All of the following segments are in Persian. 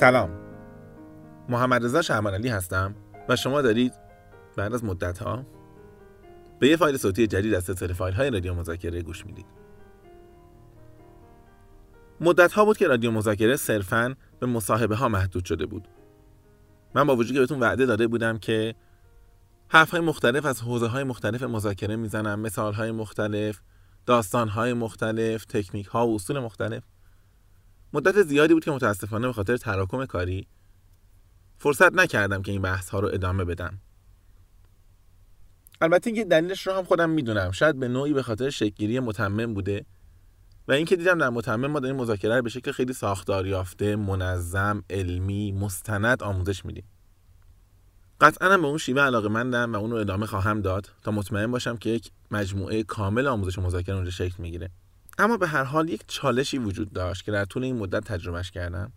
سلام. محمد رضا شهرمان علی هستم و شما دارید بعد از مدت ها به یه فایل صوتی جدید از سلسله فایل های رادیو مذاکره گوش می‌دید. مدت ها بود که رادیو مذاکره صرفاً به مصاحبه ها محدود شده بود. من با وجود که بهتون وعده داده بودم که حرف های مختلف از حوزه های مختلف مذاکره می‌زنم مثال های مختلف داستان های مختلف تکنیک ها و اصول مختلف مدت زیادی بود که متاسفانه به خاطر تراکم کاری فرصت نکردم که این بحث ها رو ادامه بدم. البته اینکه دلیلش رو هم خودم می‌دونم. شاید به نوعی به خاطر شکلگیری متمم بوده و اینکه دیدم در متمم ما داریم مذاکره رو به شکل خیلی ساختار یافته منظم علمی مستند آموزش میدیم. قطعا هم به اون شیوه علاقه مندم و اون رو ادامه خواهم داد تا مطمئن باشم که یک مجموعه کامل آموزش و مذاکره اونجا شکل می‌گیره. اما به هر حال یک چالشی وجود داشت که در طول این مدت تجربهش کردم.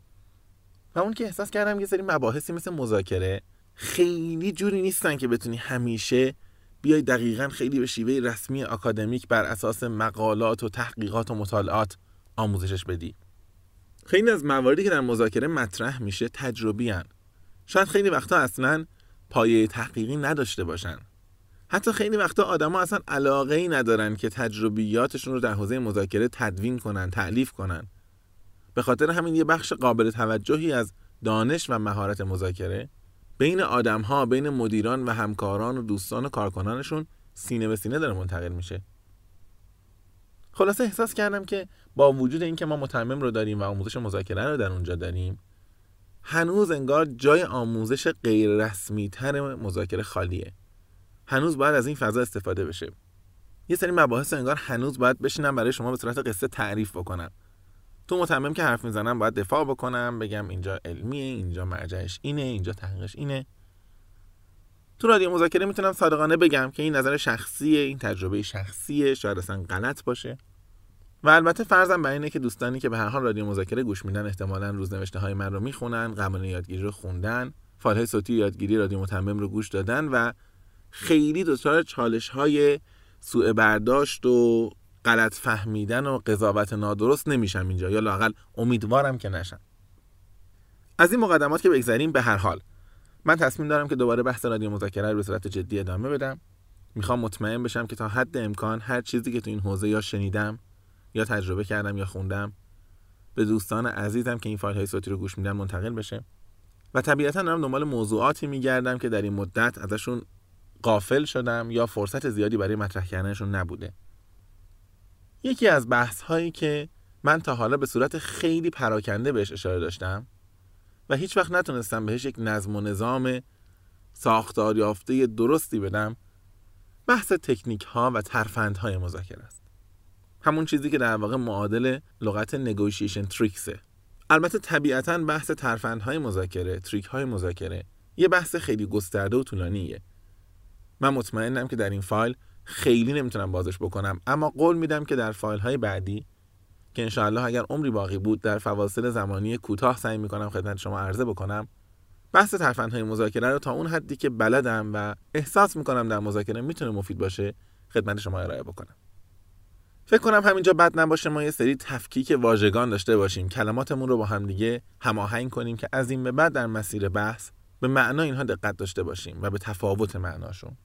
و اون که احساس کردم یه سری مباحثی مثل مذاکره خیلی جوری نیستن که بتونی همیشه بیای دقیقا خیلی به شیوه رسمی اکادمیک بر اساس مقالات و تحقیقات و مطالعات آموزشش بدی. خیلی از مواردی که در مذاکره مطرح میشه تجربی هن. شاید خیلی وقتا اصلا پایه تحقیقی نداشته باشن. حتی خیلی وقتا آدما اصلا علاقه ای ندارن که تجربیاتشون رو در حوزه مذاکره تدوین کنن تعلیف کنن. به خاطر همین یه بخش قابل توجهی از دانش و مهارت مذاکره بین آدم ها بین مدیران و همکاران و دوستان و کارکنانشون سینه به سینه داره منتقل میشه. خلاصه احساس کردم که با وجود اینکه ما متمم رو داریم و آموزش مذاکره رو در اونجا داریم هنوز انگار جای آموزش غیر رسمی تر مذاکره خالیه. هنوز باید از این فضا استفاده بشه. یه سری مباحث انگار هنوز باید بشینم برای شما به صورت قصه تعریف بکنم. تو متمم که حرف می‌زنم باید دفاع بکنم بگم اینجا علمیه اینجا مرجعش اینه اینجا تحقیقش اینه. تو رادیو مذاکره می‌تونم صادقانه بگم که این نظر شخصیه این تجربه شخصیه شاید اصلا غلط باشه. و البته فرضم بر اینه که دوستانی که به هر حال رادیو مذاکره گوش میدن احتمالا روزنوشته های من رو می‌خونن قوانین یادگیری رو خوندن فایل صوتی یادگیری رادیو متمم رو گوش دادن و خیلی دچار چالش های سوء برداشت و غلط فهمیدن و قضاوت نادرست نمیشم اینجا. یا لاقل امیدوارم که نشم. از این مقدمات که بگذریم به هر حال. من تصمیم دارم که دوباره بحث رادیو مذاکره رو به صورت جدی ادامه بدم. می‌خوام مطمئن بشم که تا حد امکان هر چیزی که تو این حوزه یا شنیدم یا تجربه کردم یا خوندم به دوستان عزیزم که این فایل های صوتی رو گوش میدن منتقل بشه. و طبیعتا دارم دنبال موضوعاتی میگردم که در این مدت ازشون قافل شدم یا فرصت زیادی برای مطرح کردنشون نبوده. یکی از بحث هایی که من تا حالا به صورت خیلی پراکنده بهش اشاره داشتم و هیچ وقت نتونستم بهش یک نظم و نظام ساختار یافته درستی بدم بحث تکنیک ها و ترفند های مذاکره است. همون چیزی که در واقع معادل لغت نگوشیشن تریکسه البته طبیعتا بحث ترفند های مذاکره تریک های مذاکره یه بحث خیلی گسترده و طولانیه. من مطمئنم که در این فایل خیلی نمی‌تونم بازش بکنم اما قول میدم که در فایل های بعدی که انشاءالله اگر عمری باقی بود در فواصل زمانی کوتاه سعی می‌کنم خدمت شما عرضه بکنم. بحث های مذاکره رو تا اون حدی که بلدم و احساس می‌کنم در مذاکره می‌تونه مفید باشه خدمت شما ارائه بکنم. فکر کنم همینجا بد نباشه ما یه سری تفکیک واژگان داشته باشیم. کلماتمون رو با همدیگه هماهنگ کنیم که از این به بعد در مسیر بحث به معنا اینها دقت داشته باشیم و به تفاوت معناشون.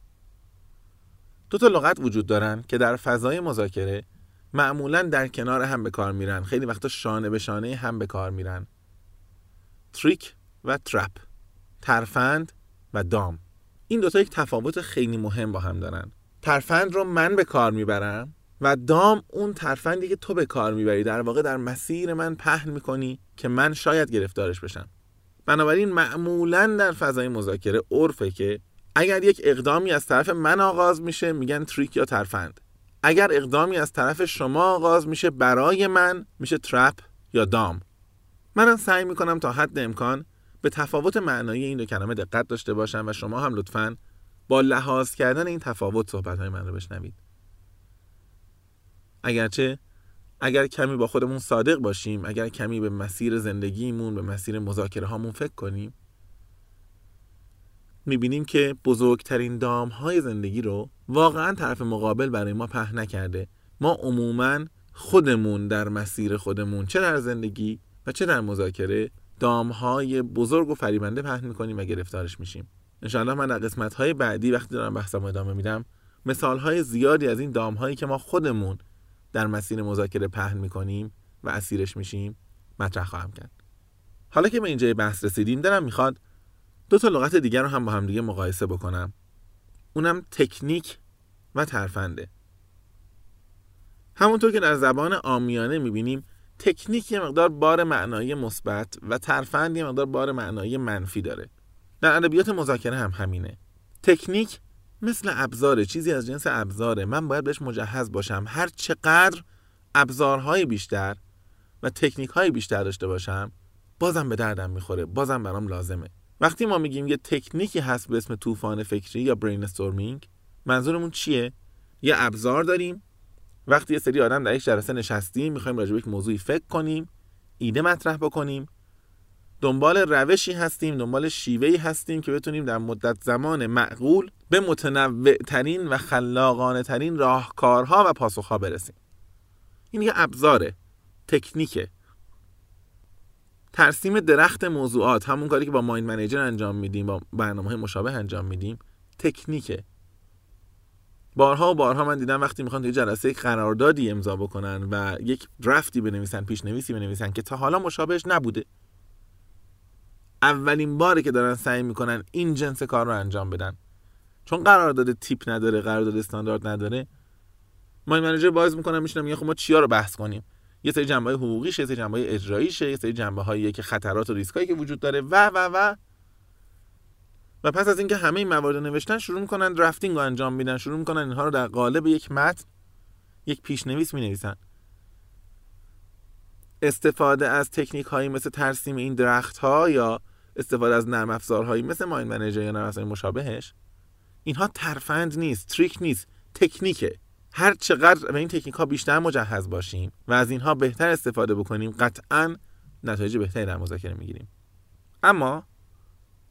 دو تا لغت وجود دارن که در فضای مذاکره معمولا در کنار هم به کار میرن. خیلی وقتا شانه به شانه هم به کار میرن. تریک و ترپ ترفند و دام. این دوتا یک تفاوت خیلی مهم با هم دارن. ترفند رو من به کار می‌برم و دام اون ترفندی که تو به کار می‌بری. در واقع در مسیر من پهن می‌کنی که من شاید گرفتارش بشم. بنابراین معمولا در فضای مذاکره عرفه که اگر یک اقدامی از طرف من آغاز میشه میگن تریک یا ترفند. اگر اقدامی از طرف شما آغاز میشه برای من میشه ترپ یا دام. منم سعی می‌کنم تا حد امکان به تفاوت معنایی این دو کلمه دقت داشته باشم و شما هم لطفا با لحاظ کردن این تفاوت صحبت های من رو بشنوید. اگرچه اگر کمی با خودمون صادق باشیم اگر کمی به مسیر زندگیمون به مسیر مذاکره هامون فکر کنیم می‌بینیم که بزرگترین دام های زندگی رو واقعا طرف مقابل برای ما په نکرده. ما عموما خودمون در مسیر خودمون چه در زندگی و چه در مذاکره دامهای بزرگ و فریبنده پهن می‌کنیم و گرفتارش میشیم. انشاءالله من در قسمت های بعدی وقتی دارم بحثم ادامه میدم مثال های زیادی از این دام هایی که ما خودمون در مسیر مذاکره پهن می‌کنیم و اسیرش میشیم مطرح خواهم کرد. حالا که به اینجای بحث رسیدیم دارم می‌خواد دو تا لغت دیگر رو هم با هم دیگه مقایسه بکنم. اونم تکنیک و ترفنده. همونطور که در زبان آمیانه می‌بینیم تکنیک یه مقدار بار معنایی مثبت و ترفند یه مقدار بار معنایی منفی داره. در ادبیات مذاکره هم همینه. تکنیک مثل ابزاره چیزی از جنس ابزاره. من باید بهش مجهز باشم. هر چقدر ابزارهای بیشتر و تکنیک های بیشتر داشته باشم بازم به دردم می‌خوره بازم برام لازمه. وقتی ما میگیم یه تکنیکی هست به اسم طوفان فکری یا برین استورمینگ منظورمون چیه؟ یه ابزار داریم. وقتی یه سری آدم در یک جلسه نشستیم می‌خوایم راجع به یک موضوعی فکر کنیم ایده مطرح بکنیم. دنبال روشی هستیم دنبال شیوهی هستیم که بتونیم در مدت زمان معقول به متنوع ترین و خلاقانه ترین راهکارها و پاسخها برسیم. این یه ابزاره تکنیکه. ترسیم درخت موضوعات همون کاری که با مایند منیجر انجام میدیم با برنامه های مشابه انجام میدیم تکنیکه. بارها و بارها من دیدم وقتی می‌خوان توی جلسه قراردادی امضا بکنن و یک درفتی بنویسن پیش نویسی بنویسن که تا حالا مشابهش نبوده. اولین باره که دارن سعی می‌کنن این جنس کار رو انجام بدن. چون قرارداد تیپ نداره قرارداد استاندارد نداره ما منیجر باز می‌کنن میشنم میگه خب ما چیا رو بحث کنیم؟ یه سری جنبه های حقوقیشه یه سری جنبه های اجراییشه یه سری جنبه هایی که خطرات و ریسکایی که وجود داره. و و و. و پس از اینکه همه این موارد نوشتن شروع می‌کنن درافتینگ رو انجام میدن. شروع می‌کنن اینها رو در قالب یک متن یک پیشنویس می نویسن استفاده از تکنیک هایی مثل ترسیم این درخت ها یا استفاده از نرم افزارهایی مثل ماین منیجر یا نرم افزار مشابهش اینها ترفند نیست تریک نیست تکنیکه. هر چقدر به این تکنیک ها بیشتر مجهز باشیم و از اینها بهتر استفاده بکنیم قطعا نتایج بهتری در مذاکره می‌گیریم. اما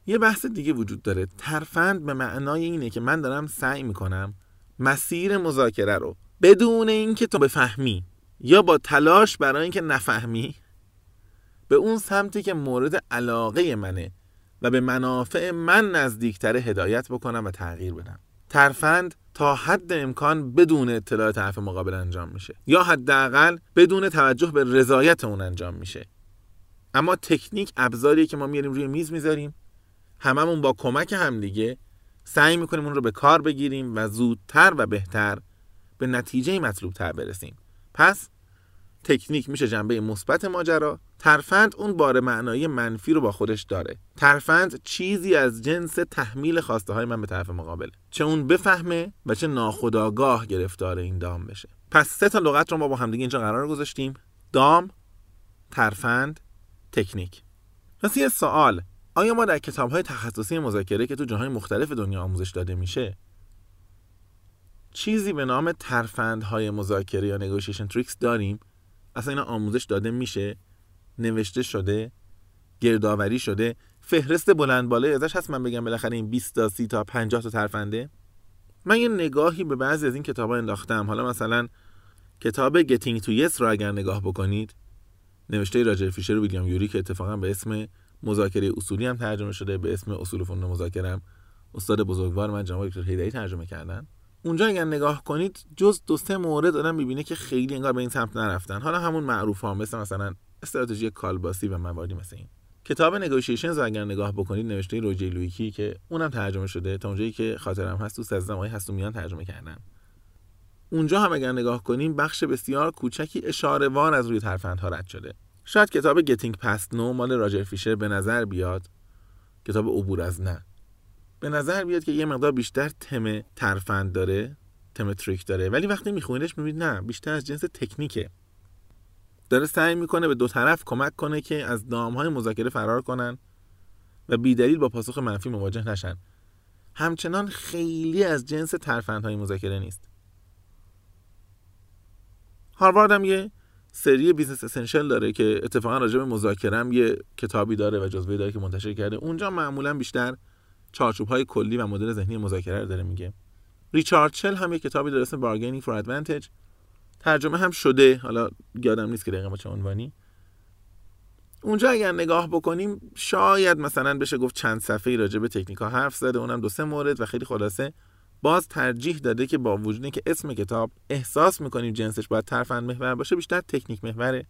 یه بحث دیگه وجود داره. ترفند به معنای اینه که من دارم سعی می‌کنم مسیر مذاکره رو بدون اینکه تو بفهمی یا با تلاش برای اینکه نفهمی به اون سمتی که مورد علاقه منه و به منافع من نزدیکتره هدایت بکنم و تغییر بدم. ترفند تا حد امکان بدون اطلاع طرف مقابل انجام میشه. یا حداقل بدون توجه به رضایت اون انجام میشه. اما تکنیک ابزاری که ما میاریم روی میز می‌ذاریم. هممون با کمک همدیگه سعی می‌کنیم اون رو به کار بگیریم و زودتر و بهتر به نتیجه مطلوب تر برسیم. پس تکنیک میشه جنبه مثبت ماجرا ترفند اون بار معنایی منفی رو با خودش داره. ترفند چیزی از جنس تحمیل خواسته های من به طرف مقابله چه اون بفهمه و چه ناخداگاه گرفتار این دام بشه. پس سه تا لغت رو ما با همدیگه اینجا قرار گذاشتیم. دام ترفند تکنیک. پس یه سوال آیا ما در کتاب های تخصصی مذاکره که تو جاهای مختلف دنیا آموزش داده میشه چیزی به نام ترفندهای مذاکره یا نگوشیشن تریکس داریم؟ اصلا اینا آموزش داده میشه نوشته شده گردآوری شده فهرست بلند بالای ازش هست من بگم بالاخره این 20 تا 30 تا 50 تا ترفنده. من یه نگاهی به بعضی از این کتاب ها انداختم. حالا مثلا کتاب Getting to Yes رو اگر نگاه بکنید نوشته راجر فیشر و ویلیام یوری که اتفاقا به اسم مذاکره اصولی هم ترجمه شده به اسم اصول فنون مذاکره استاد بزرگوار من جناب دکتر هیدری ترجمه کردن. اونجا اگر نگاه کنید جز دو سه مورد آدم می‌بینه که خیلی انگار به این سمت نرفتن. حالا همون معروف ها مثل مثلا استراتژی کالباسی و مواردی مثل این. کتاب نگوشیشنز اگر نگاه بکنید نوشته روجی لویکی که اونم ترجمه شده تا اونجایی که خاطرم هست تو سزدم های میان ترجمه کردن. اونجا هم اگر نگاه کنیم بخش بسیار کوچکی اشاره وار از روی ترفندها رد شده. شاید کتاب گتینگ پست نو مال راجر فیشر به نظر بیاد. کتاب عبور از نه. به نظر بیاد که یه مقدار بیشتر تم ترفند داره تم تریک داره ولی وقتی میخونیدش می‌بینید نه بیشتر از جنس تکنیکه. داره سعی می‌کنه به دو طرف کمک کنه که از دامهای مذاکره فرار کنن و بیدلیل با پاسخ منفی مواجه نشن. همچنان خیلی از جنس ترفندهای مذاکره نیست. هاروارد هم یه سری business essential داره که اتفاقا راجع به مذاکره هم یه کتابی داره و جزوه داره که منتشر کرده. اونجا معمولا بیشتر چارچوب های کلی و مدل ذهنی مذاکره رو داره میگه. ریچارد شل هم یه کتابی داره اسم Bargaining for Advantage ترجمه هم شده حالا یادم نیست که دقیقا چه عنوانی. اونجا اگر نگاه بکنیم شاید مثلا بشه گفت چند صفحه راجع به تکنیک ها حرف زده اونم دو سه مورد و خیلی خلاصه. باز ترجیح داده که با وجود که اسم کتاب احساس می‌کنیم جنسش باید ترفند محور باشه بیشتر تکنیک محوره.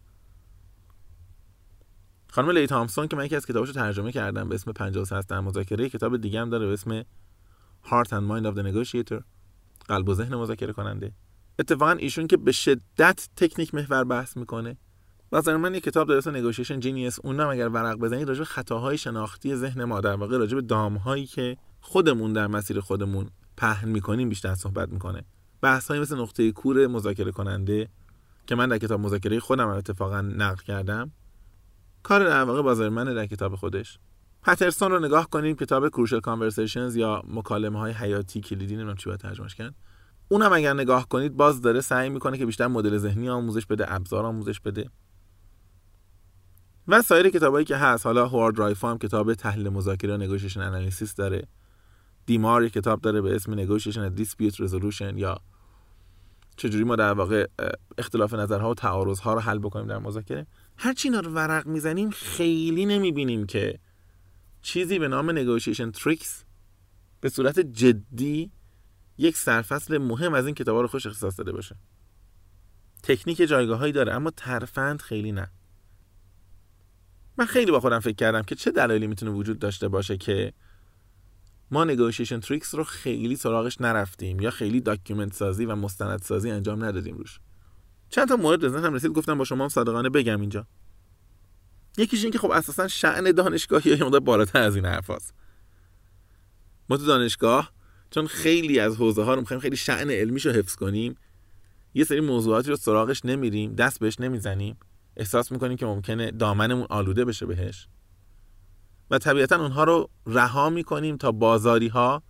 خانم لی تامسون که من یکی از کتاباشو ترجمه کردم به اسم 50 هست در مذاکره کتاب دیگه هم داره به اسم Heart and Mind of the Negotiator قلب و ذهن مذاکره کننده. اتفاقا ایشون که به شدت تکنیک محور بحث می‌کنه. مثلا من یه کتاب داره اسم نگوشیشن جینیس اونم اگر ورق بزنید راجع خطاهای شناختی ذهن ما در واقع راجع به دامهایی که خودمون در مسیر خودمون پهن می‌کنیم بیشتر صحبت می‌کنه. بحث مثل نقطه کور مذاکره کننده که من در کتاب مذاکره خودم اتفاقا نقل کردم. کار در واقع بازرمن در کتاب خودش. پترسون رو نگاه کنیم کتاب Crucial Conversations یا مکالمه های حیاتی کلیدی نمی‌دونم چی باید ترجمهش کرد. اونم اگر نگاه کنید باز داره سعی می‌کنه که بیشتر مدل ذهنی آموزش بده ابزار آموزش بده. و سایر کتابایی که هست حالا هوارد رایفا هم کتاب تحلیل مذاکره و Negotiation Analysis داره. دیمار یک کتاب داره به اسم negotiation dispute resolution یا چجوری ما در واقع اختلاف نظرها و تعارضها رو حل بکنیم در مذاکره. هرچی اینا رو ورق می‌زنیم خیلی نمی‌بینیم که چیزی به نام negotiation tricks به صورت جدی یک سرفصل مهم از این کتابا رو خودش اختصاص داده باشه. تکنیک جایگاهایی داره اما ترفند خیلی نه. من خیلی با خودم فکر کردم که چه دلایلی می‌تونه وجود داشته باشه که ما negotiation tricks رو خیلی سراغش نرفتیم یا خیلی document سازی و مستند سازی انجام ندادیم روش. چند تا مورد به ذهنم رسید گفتم با شما هم صادقانه بگم اینجا. یکیش این که خب اساسا شأن دانشگاهی یه مقدار بالاتر از این حرفاست ما تو دانشگاه چون خیلی از حوزه ها رو می‌خوایم خیلی شأن علمیش رو حفظ کنیم یه سری موضوعاتی رو سراغش نمیریم دست بهش نمی‌زنیم. احساس می‌کنیم که ممکنه دامنمون آلوده بشه بهش. و طبیعتا اونها رو رها می‌کنیم تا بازاری ها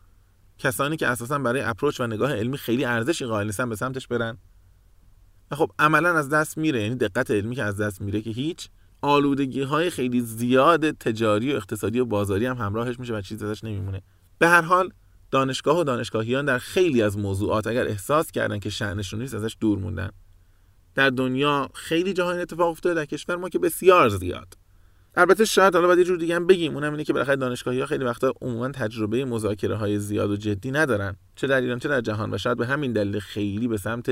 کسانی که اساسا برای اپروچ و نگاه علمی خیلی ارزشی قائل نیستن به سمتش برن. خب عملا از دست میره یعنی دقت علمی که از دست میره که هیچ آلودگی های خیلی زیاد تجاری و اقتصادی و بازاری هم همراهش میشه و چیزی ازش نمیمونه. به هر حال دانشگاه و دانشگاهیان در خیلی از موضوعات اگر احساس کردن که شأنشون نیست ازش دور موندن. در دنیا خیلی جاهای اتفاق افتاده در کشور ما که بسیار زیاد. البته شاید حالا باید یه جور دیگه هم بگیم. اونم اینه که بالاخره دانشگاهی ها خیلی وقتا عموما تجربه مذاکره های زیاد و جدی ندارن. چه در ایران چه در جهان و شاید به همین دلیل خیلی به سمت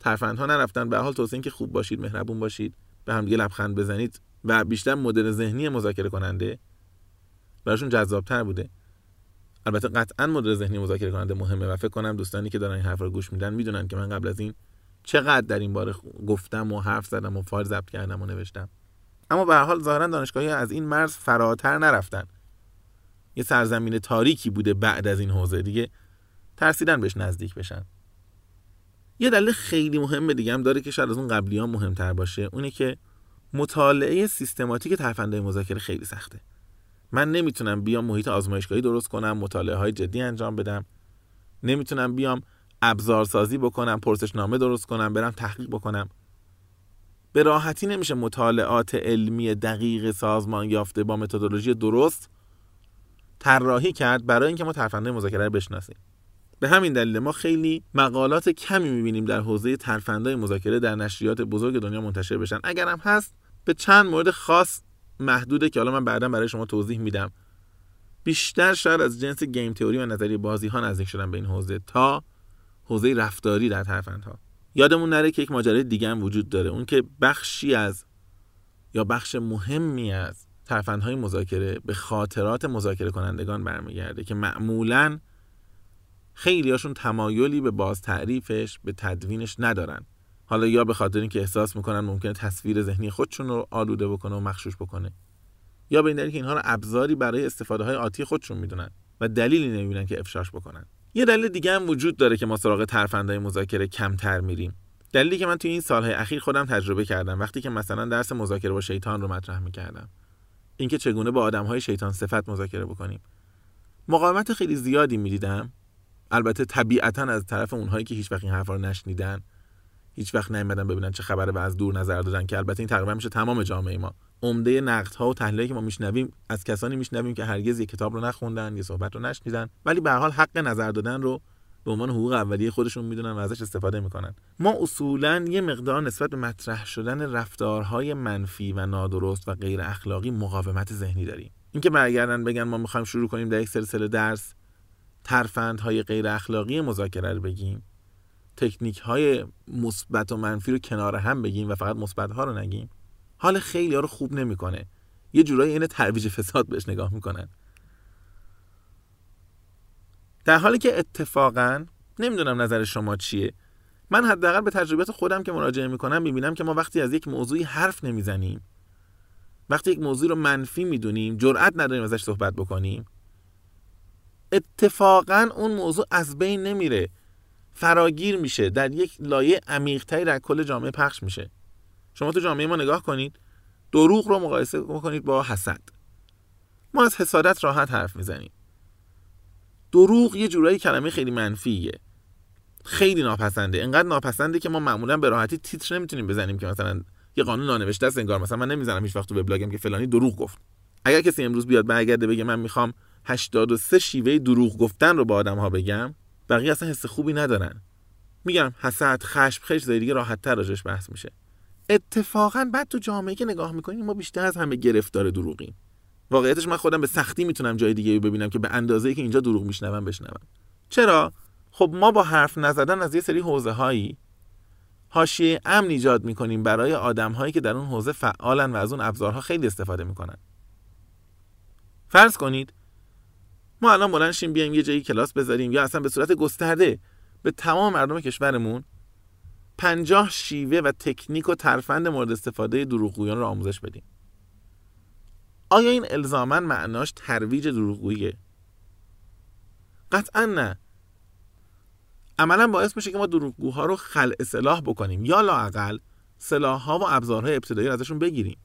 ترفندها نرفتن. به حال توصیه که خوب باشید مهربون باشید به هم دیگه لبخند بزنید و بیشتر مدل ذهنی مذاکره کننده براشون جذابتر بوده. البته قطعا مدل ذهنی مذاکره کننده مهمه و فکر کنم دوستانی که دارن این حرف رو گوش میدن می‌دونن که من قبل از این چقدر در این باره گفتم و حرف زدم و فایل ضبط کردم و نوشتم. اما به هر حال ظاهرا دانشگاهی از این مرز فراتر نرفتن. یه سرزمین تاریکی بوده بعد از این حوزه. دیگه ترسیدن بهش نزدیک بشن. یه دلیل خیلی مهم دیگه هم داره که شاید از اون قبلی ها مهمتر باشه اونه که مطالعه سیستماتیک ترفنده مذاکره خیلی سخته. من نمی‌تونم بیام محیط آزمایشگاهی درست کنم مطالعه های جدی انجام بدم. نمی‌تونم بیام ابزارسازی بکنم پرسشنامه درست کنم برم تحقیق بکنم. به راحتی نمیشه مطالعات علمی دقیق سازمان یافته با متدولوژی درست طراحی کرد برای اینکه ما ترفنده مذاکره رو بشناسیم. به همین دلیل ما خیلی مقالات کمی می‌بینیم در حوزه ترفندهای مذاکره در نشریات بزرگ دنیا منتشر بشن. اگرم هست به چند مورد خاص محدوده که حالا من بعدا برای شما توضیح میدم. بیشتر شاید از جنس گیم تئوری و نظریه بازی ها نزدیک شدن به این حوزه تا حوزه رفتاری در ترفندها. یادمون نره که یک ماجرای دیگه هم وجود داره. اون که بخشی از یا بخش مهمی از ترفندهای مذاکره به خاطرات مذاکره کنندگان برمیگرده که معمولا خیلی هاشون تمایلی به باز تعریفش به تدوینش ندارن. حالا یا به خاطر اینکه احساس می‌کنن ممکنه تصویر ذهنی خودشون رو آلوده بکنه و مخشوش بکنه. یا به این دلیل که اینها رو ابزاری برای استفاده های آتی خودشون می‌دونن و دلیلی نمی‌بینن که افشاش بکنن. یه دلیل دیگه هم وجود داره که ما سراغ ترفندهای مذاکره کمتر میریم. دلیلی که من توی این سالهای اخیر خودم تجربه کردم وقتی که مثلا درس مذاکره با شیطان رو مطرح می‌کردم. اینکه چگونه با آدمهای شیطان صفت مذاکره بکنیم. مقاومت خیلی زیادی می‌دیدم. البته طبیعتا از طرف اونهایی که هیچ وقت این حرفا رو نشنیدن هیچ وقت نیومدن ببینن چه خبره و از دور نظر دادن که البته این تقریبا میشه تمام جامعه ما. عمده نقد ها و تحلیلی که ما میشنویم از کسانی میشنویم که هرگز یک کتاب رو نخوندن یه صحبت رو نشنیدن ولی به حال حق نظر دادن رو به عنوان حقوق اولیه خودشون می‌دونن و ازش استفاده می‌کنن. ما اصولا یه مقدار نسبت به مطرح شدن رفتارهای منفی و نادرست و غیر اخلاقی مقاومت ذهنی داریم. اینکه برگردن بگن ما می‌خوایم شروع کنیم در یک سلسله درس ترفندهای غیر اخلاقی مذاکره رو بگیم. تکنیک های مثبت و منفی رو کنار هم بگیم و فقط مثبت ها رو نگیم. حال خیلی ها رو خوب نمی‌کنه. یه جورایی این ترویج فساد بهش نگاه می‌کنن. در حالی که اتفاقا نمی‌دونم نظر شما چیه. من حداقل به تجربیات خودم که مراجعه می‌کنم می‌بینم که ما وقتی از یک موضوعی حرف نمی‌زنیم وقتی یک موضوع رو منفی می‌دونیم جرأت نداریم ازش صحبت بکنیم اتفاقا اون موضوع از بین نمیره. فراگیر میشه. در یک لایه عمیقتری در کل جامعه پخش میشه. شما تو جامعه ما نگاه کنید دروغ رو مقایسه کنید با حسد. ما از حسادت راحت حرف می‌زنیم. دروغ یه جورایی کلمه خیلی منفیه. خیلی ناپسنده. انقدر ناپسنده که ما معمولا به راحتی تیتر نمی‌تونیم بزنیم که مثلا یه قانون نانوشته است انگار. مثلا من نمی‌زنم هیچ وقت تو وبلاگم که فلانی دروغ گفت. اگر کسی امروز بیاد برگرده بگه من می‌خوام 83 شیوه دروغ گفتن رو با آدم ها بگم بقیه اصلا حس خوبی ندارن. میگم حسد خشم خش دیگه راحت تر راجش بحث میشه. اتفاقا بعد تو جامعه که نگاه می‌کنیم ما بیشتر از همه گرفتار دروغیم. واقعیتش من خودم به سختی می‌تونم جای دیگه ببینم که به اندازه که اینجا دروغ میشنوم بشنوم. چرا؟ خب ما با حرف نزدن از یه سری حوزه هایی حاشیه امن ایجاد می‌کنیم برای آدم هایی که در اون حوزه فعالن و از اون ابزارها خیلی استفاده می‌کنن. فرض کنید ما الان بلند شیم بیایم یه جایی کلاس بذاریم یا اصلا به صورت گسترده به تمام مردم کشورمون پنجاه شیوه و تکنیک و ترفند مورد استفاده دروغگویان رو آموزش بدیم. آیا این الزاما معناش ترویج دروغگوییه؟ قطعا نه. عملا باعث میشه که ما دروغگوها رو خلع سلاح بکنیم یا لاقل سلاحها و ابزارهای ابتدایی رو ازشون بگیریم.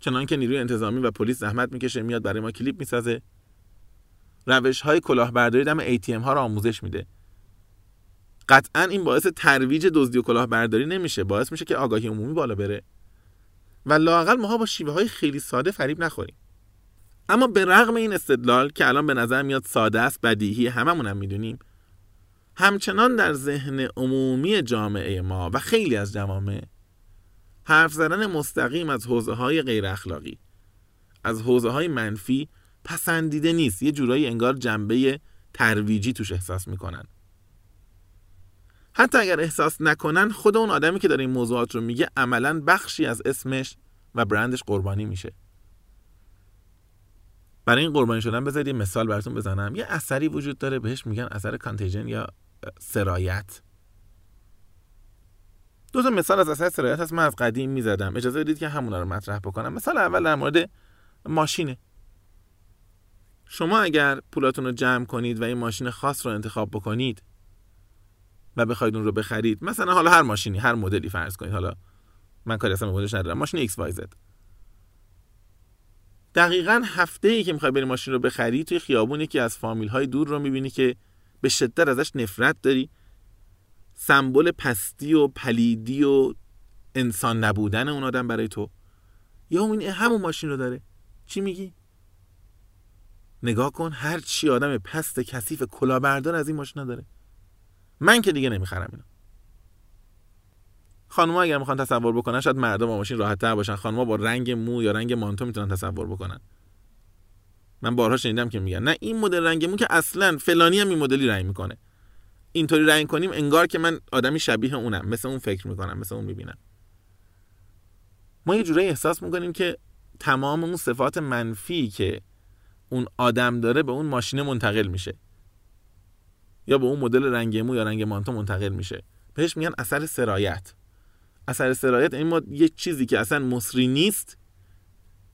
چنان که نیروی انتظامی و پلیس زحمت می‌کشه میاد برای ما کلیپ می‌سازه. روش های کلاهبرداری دم ATM ها رو آموزش میده. قطعا این باعث ترویج دزدی و کلاهبرداری نمیشه. باعث میشه که آگاهی عمومی بالا بره. و لاقل ماها با شیوه های خیلی ساده فریب نخوریم. اما به رغم این استدلال که الان به نظر میاد ساده است بدیهی هممون هم می‌دونیم همچنان در ذهن عمومی جامعه ما و خیلی از جوامع حرف زدن مستقیم از حوزه های غیر اخلاقی از حوزه های منفی پسندیده نیست. یه جورایی انگار جنبه ترویجی توش احساس می‌کنن. حتی اگر احساس نکنن خود اون آدمی که داره این موضوعات رو میگه عملا بخشی از اسمش و برندش قربانی میشه. برای این قربانی شدن بذارید مثال براتون بزنم. یه اثری وجود داره بهش میگن اثر کانتیجن یا سرایت. دو تا مثال از اثر سرایت هست. من از قدیم می‌زدم. اجازه بدید که همونا رو مطرح بکنم. مثال اول در مورد ماشینه. شما اگر پولاتون رو جمع کنید و این ماشین خاص رو انتخاب بکنید و بخواید اون رو بخرید مثلا حالا هر ماشینی هر مدلی فرض کنید حالا من کاری اصلا مدلش ندارم ماشین XYZ دقیقا هفته ای که می‌خوای بری ماشین رو بخری توی خیابون یکی از فامیل های دور رو می‌بینی که به شدت ازش نفرت داری. سمبل پستی و پلیدی و انسان نبودن اون آدم برای تو. یا این همون ماشین رو داره. چی میگی؟ نگاه کن هر چی آدم پست کثیف کلاهبردار از این ماشینا داره. من که دیگه نمی‌خرم اینو. خانم‌ها اگر می‌خوان تصور بکنن شاید مردم با ماشین راحت تر باشن. خانم‌ها با رنگ مو یا رنگ مانتو می‌تونن تصور بکنن. من بارها شنیدم که میگن نه این مدل رنگ مو که اصلا فلانی هم این مدلی رنگ می‌کنه. اینطوری رنگ کنیم انگار که من آدمی شبیه اونم. مثل اون فکر می‌کنم مثل اون می‌بینم. ما یه جورایی احساس می‌کنیم که تمام اون صفات منفی که اون آدم داره به اون ماشین منتقل میشه. یا به اون مدل رنگ مو یا رنگ مانتو منتقل میشه. بهش میگن اثر سرایت. اثر سرایت این ما یه چیزی که اصلا مصری نیست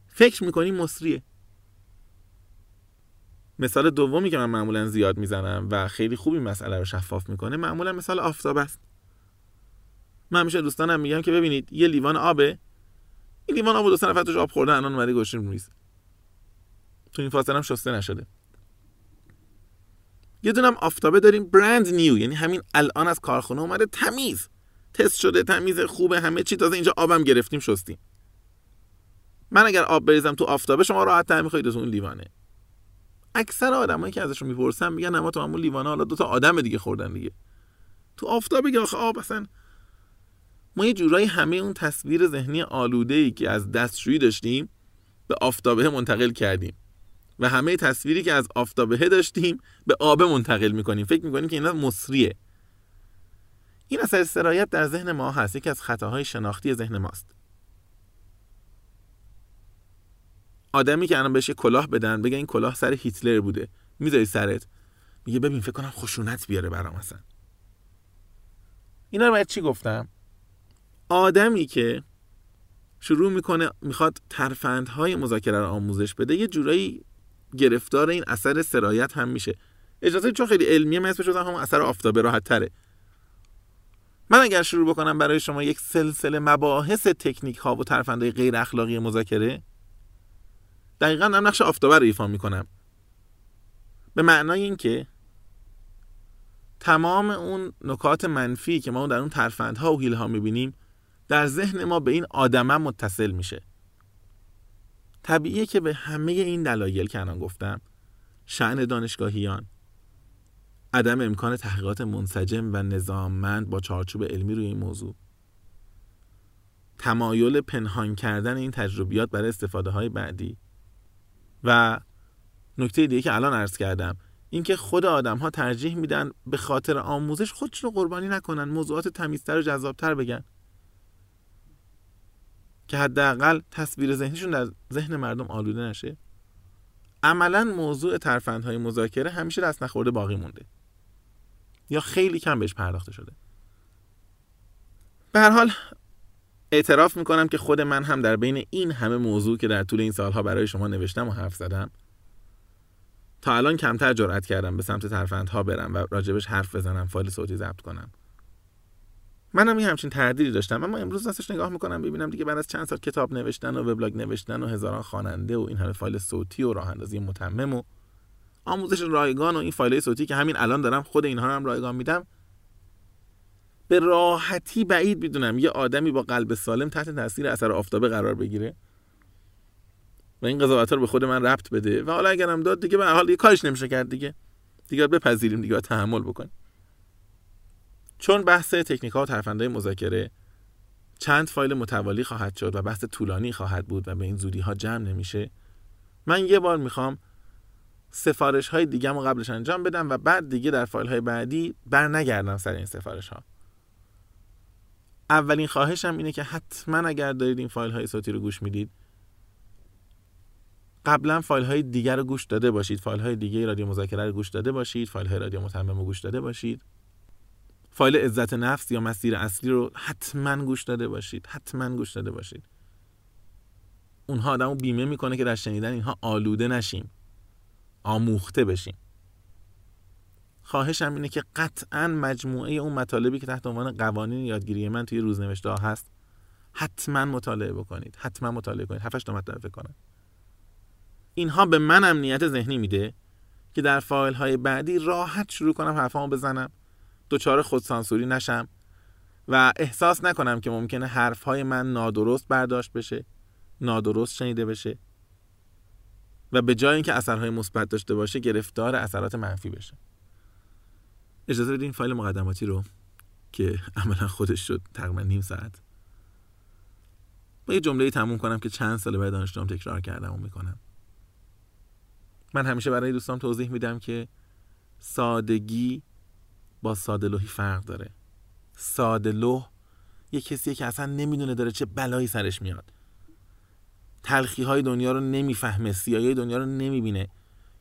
فکر می‌کنیم مصریه. مثال دومی که من معمولا زیاد می‌زنم و خیلی خوبی مسئله رو شفاف می‌کنه معمولا مثال آفتاب است. من همیشه دوستانم میگم که ببینید یه لیوان آبه. این لیوان آب دو نفر آب خورده الان اومده گوشیم تو این فاصله هم شسته نشده. یه دونم آفتابه داریم برند نیو یعنی همین الان از کارخونه اومده تمیز. تست شده تمیز خوبه همه چی. تازه اینجا آبم گرفتیم شستیم. من اگر آب بریزم تو آفتابه شما راحت تر می‌خواید تو اون لیوانه. اکثر آدمایی که ازشون می‌پرسن میگن اما تو همون لیوانه حالا دو تا آدم دیگه خوردن دیگه. تو آفتاب بگه آخه آب اصلا. ما یه جورایی همه اون تصویر ذهنی آلوده ای که از دستشویی داشتیم به آفتابه منتقل کردیم. و همه تصویری که از آفتابه داشتیم به آب منتقل می‌کنیم. فکر می‌کنیم که اینا مصریه. این اثر سرایت در ذهن ما هست. یکی از خطاهای شناختی ذهن ماست. آدمی که الان بهش کلاه بدن بگه این کلاه سر هیتلر بوده. می‌ذاری سرت. میگه ببین فکر کنم خشونت بیاره برام مثلا اینا رو باید چی گفتم؟ آدمی که شروع می‌کنه می‌خواد ترفندهای مذاکره رو آموزش بده یه جورایی گرفتار این اثر سرایت هم میشه. اجازه چون خیلی علمیه من اسمش هم اثر آفتابه راحت تره. من اگر شروع بکنم برای شما یک سلسله مباحث تکنیک ها و ترفندهای غیر اخلاقی مذاکره دقیقا هم نقش آفتابه رو ایفا می‌کنم. به معنای اینکه تمام اون نکات منفی که ما در اون ترفندها و حیله ها می‌بینیم در ذهن ما به این آدمه متصل میشه. طبیعیه که به همه این دلایل که الان گفتم شعن دانشگاهیان عدم امکان تحقیقات منسجم و نظاممند با چارچوب علمی روی این موضوع. تمایل پنهان کردن این تجربیات برای استفاده های بعدی. و نکته دیگه که الان عرض کردم اینکه خود آدم ها ترجیح میدن به خاطر آموزش خودشون رو قربانی نکنن موضوعات تمیزتر و جذابتر بگن. که حداقل تصویر ذهنشون در ذهن مردم آلوده نشه. عملا موضوع ترفندهای مذاکره همیشه دست نخورده باقی مونده. یا خیلی کم بهش پرداخته شده. به هر حال اعتراف می‌کنم که خود من هم در بین این همه موضوع که در طول این سالها برای شما نوشتم و حرف زدم تا الان کمتر جرأت کردم به سمت ترفندها برم و راجبش حرف بزنم فایل صوتی ضبط کنم. منم یه همچین تردیدی داشتم اما امروز دستش نگاه می‌کنم ببینم دیگه بعد از چند سال کتاب نوشتن و وبلاگ نوشتن و هزاران خواننده و این همه فایل صوتی و راه اندازی متمم و آموزش رایگان و این فایل صوتی که همین الان دارم خود اینها رو هم رایگان میدم. به راحتی بعید می‌دونم یه آدمی با قلب سالم تحت تاثیر اثر آفتابه قرار بگیره و این قضاوت رو به خود من ربط بده. و حالا اگرم داد دیگه به حال یه کارش نمیشه کرد دیگه. دیگه بپذیریم دیگه تحمل بکنیم. چون بحث تکنیک ها و ترفندهای مذاکره چند فایل متوالی خواهد شد و بحث طولانی خواهد بود و به این زودی ها جمع نمیشه من یه بار می‌خوام سفارش های دیگه رو قبلش انجام بدم و بعد دیگه در فایل های بعدی بر نگردم سر این سفارش ها اولین خواهشم اینه که حتما اگر دارید این فایل های صوتی رو گوش می‌دید قبلا فایل های دیگر رو گوش داده باشید. فایل های دیگه رادیو مذاکره رو گوش داده باشید فایل های رادیو متمم رو گوش داده باشید. فایل عزت نفس یا مسیر اصلی رو حتما گوش داده باشید. حتما گوش داده باشید. اونها آدمو بیمه می‌کنه که در شنیدن اینها آلوده نشیم. آموخته بشیم. خواهشم اینه که قطعا مجموعه اون مطالبی که تحت عنوان قوانین یادگیری من توی روزنوشته هست حتما مطالعه بکنید. حتما مطالعه کنید. هفتش تا مطلب فکر کنم. اینها به من امنیت ذهنی میده که در فایل های بعدی راحت شروع کنم حرفامو بزنم. دچار خودسانسوری نشم و احساس نکنم که ممکنه حرف های من نادرست برداشت بشه نادرست شنیده بشه و به جای اینکه اثرهای مثبت داشته باشه گرفتار اثرات منفی بشه. اجازه بدین فایل مقدماتی رو که عملا خودش شد تقریبا نیم ساعت. با یه جمله تموم کنم که چند سال بعد دانشجوام تکرار کردم و می‌کنم. من همیشه برای دوستان توضیح میدم که سادگی با ساده فرق داره. ساده لوح یه کسیه که اصلا نمی‌دونه داره چه بلایی سرش میاد. تلخی های دنیا رو نمی‌فهمه سیایی دنیا رو نمی‌بینه.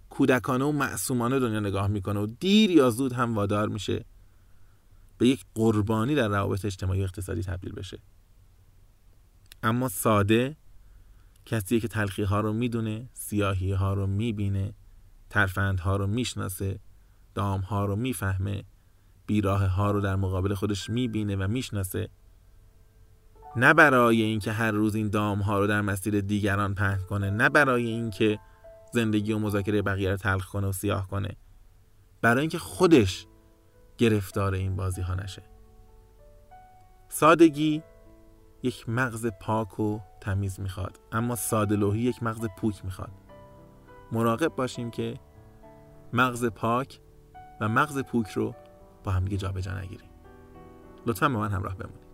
کودکانه و معصومانه دنیا نگاه می‌کنه و دیر یا زود هم وادار میشه. به یک قربانی در روابط اجتماعی اقتصادی تبدیل بشه. اما ساده کسیه که تلخی ها رو می‌دونه سیاهی ها رو می‌بینه ترفند ها رو می‌شناسه دام ها رو می‌فهمه. بیراه ها رو در مقابل خودش می‌بینه و می‌شناسه. نه برای اینکه هر روز این دام ها رو در مسیر دیگران پهن کنه نه برای اینکه زندگی و مذاکره بقیه رو تلخ کنه و سیاه کنه. برای اینکه خودش گرفتار این بازی ها نشه. سادگی یک مغز پاک و تمیز می‌خواد اما سادلوهی یک مغز پوک می‌خواد. مراقب باشیم که مغز پاک و مغز پوک رو با هم دیگه جابجا نگیریم. لطفا با من همراه بمونید.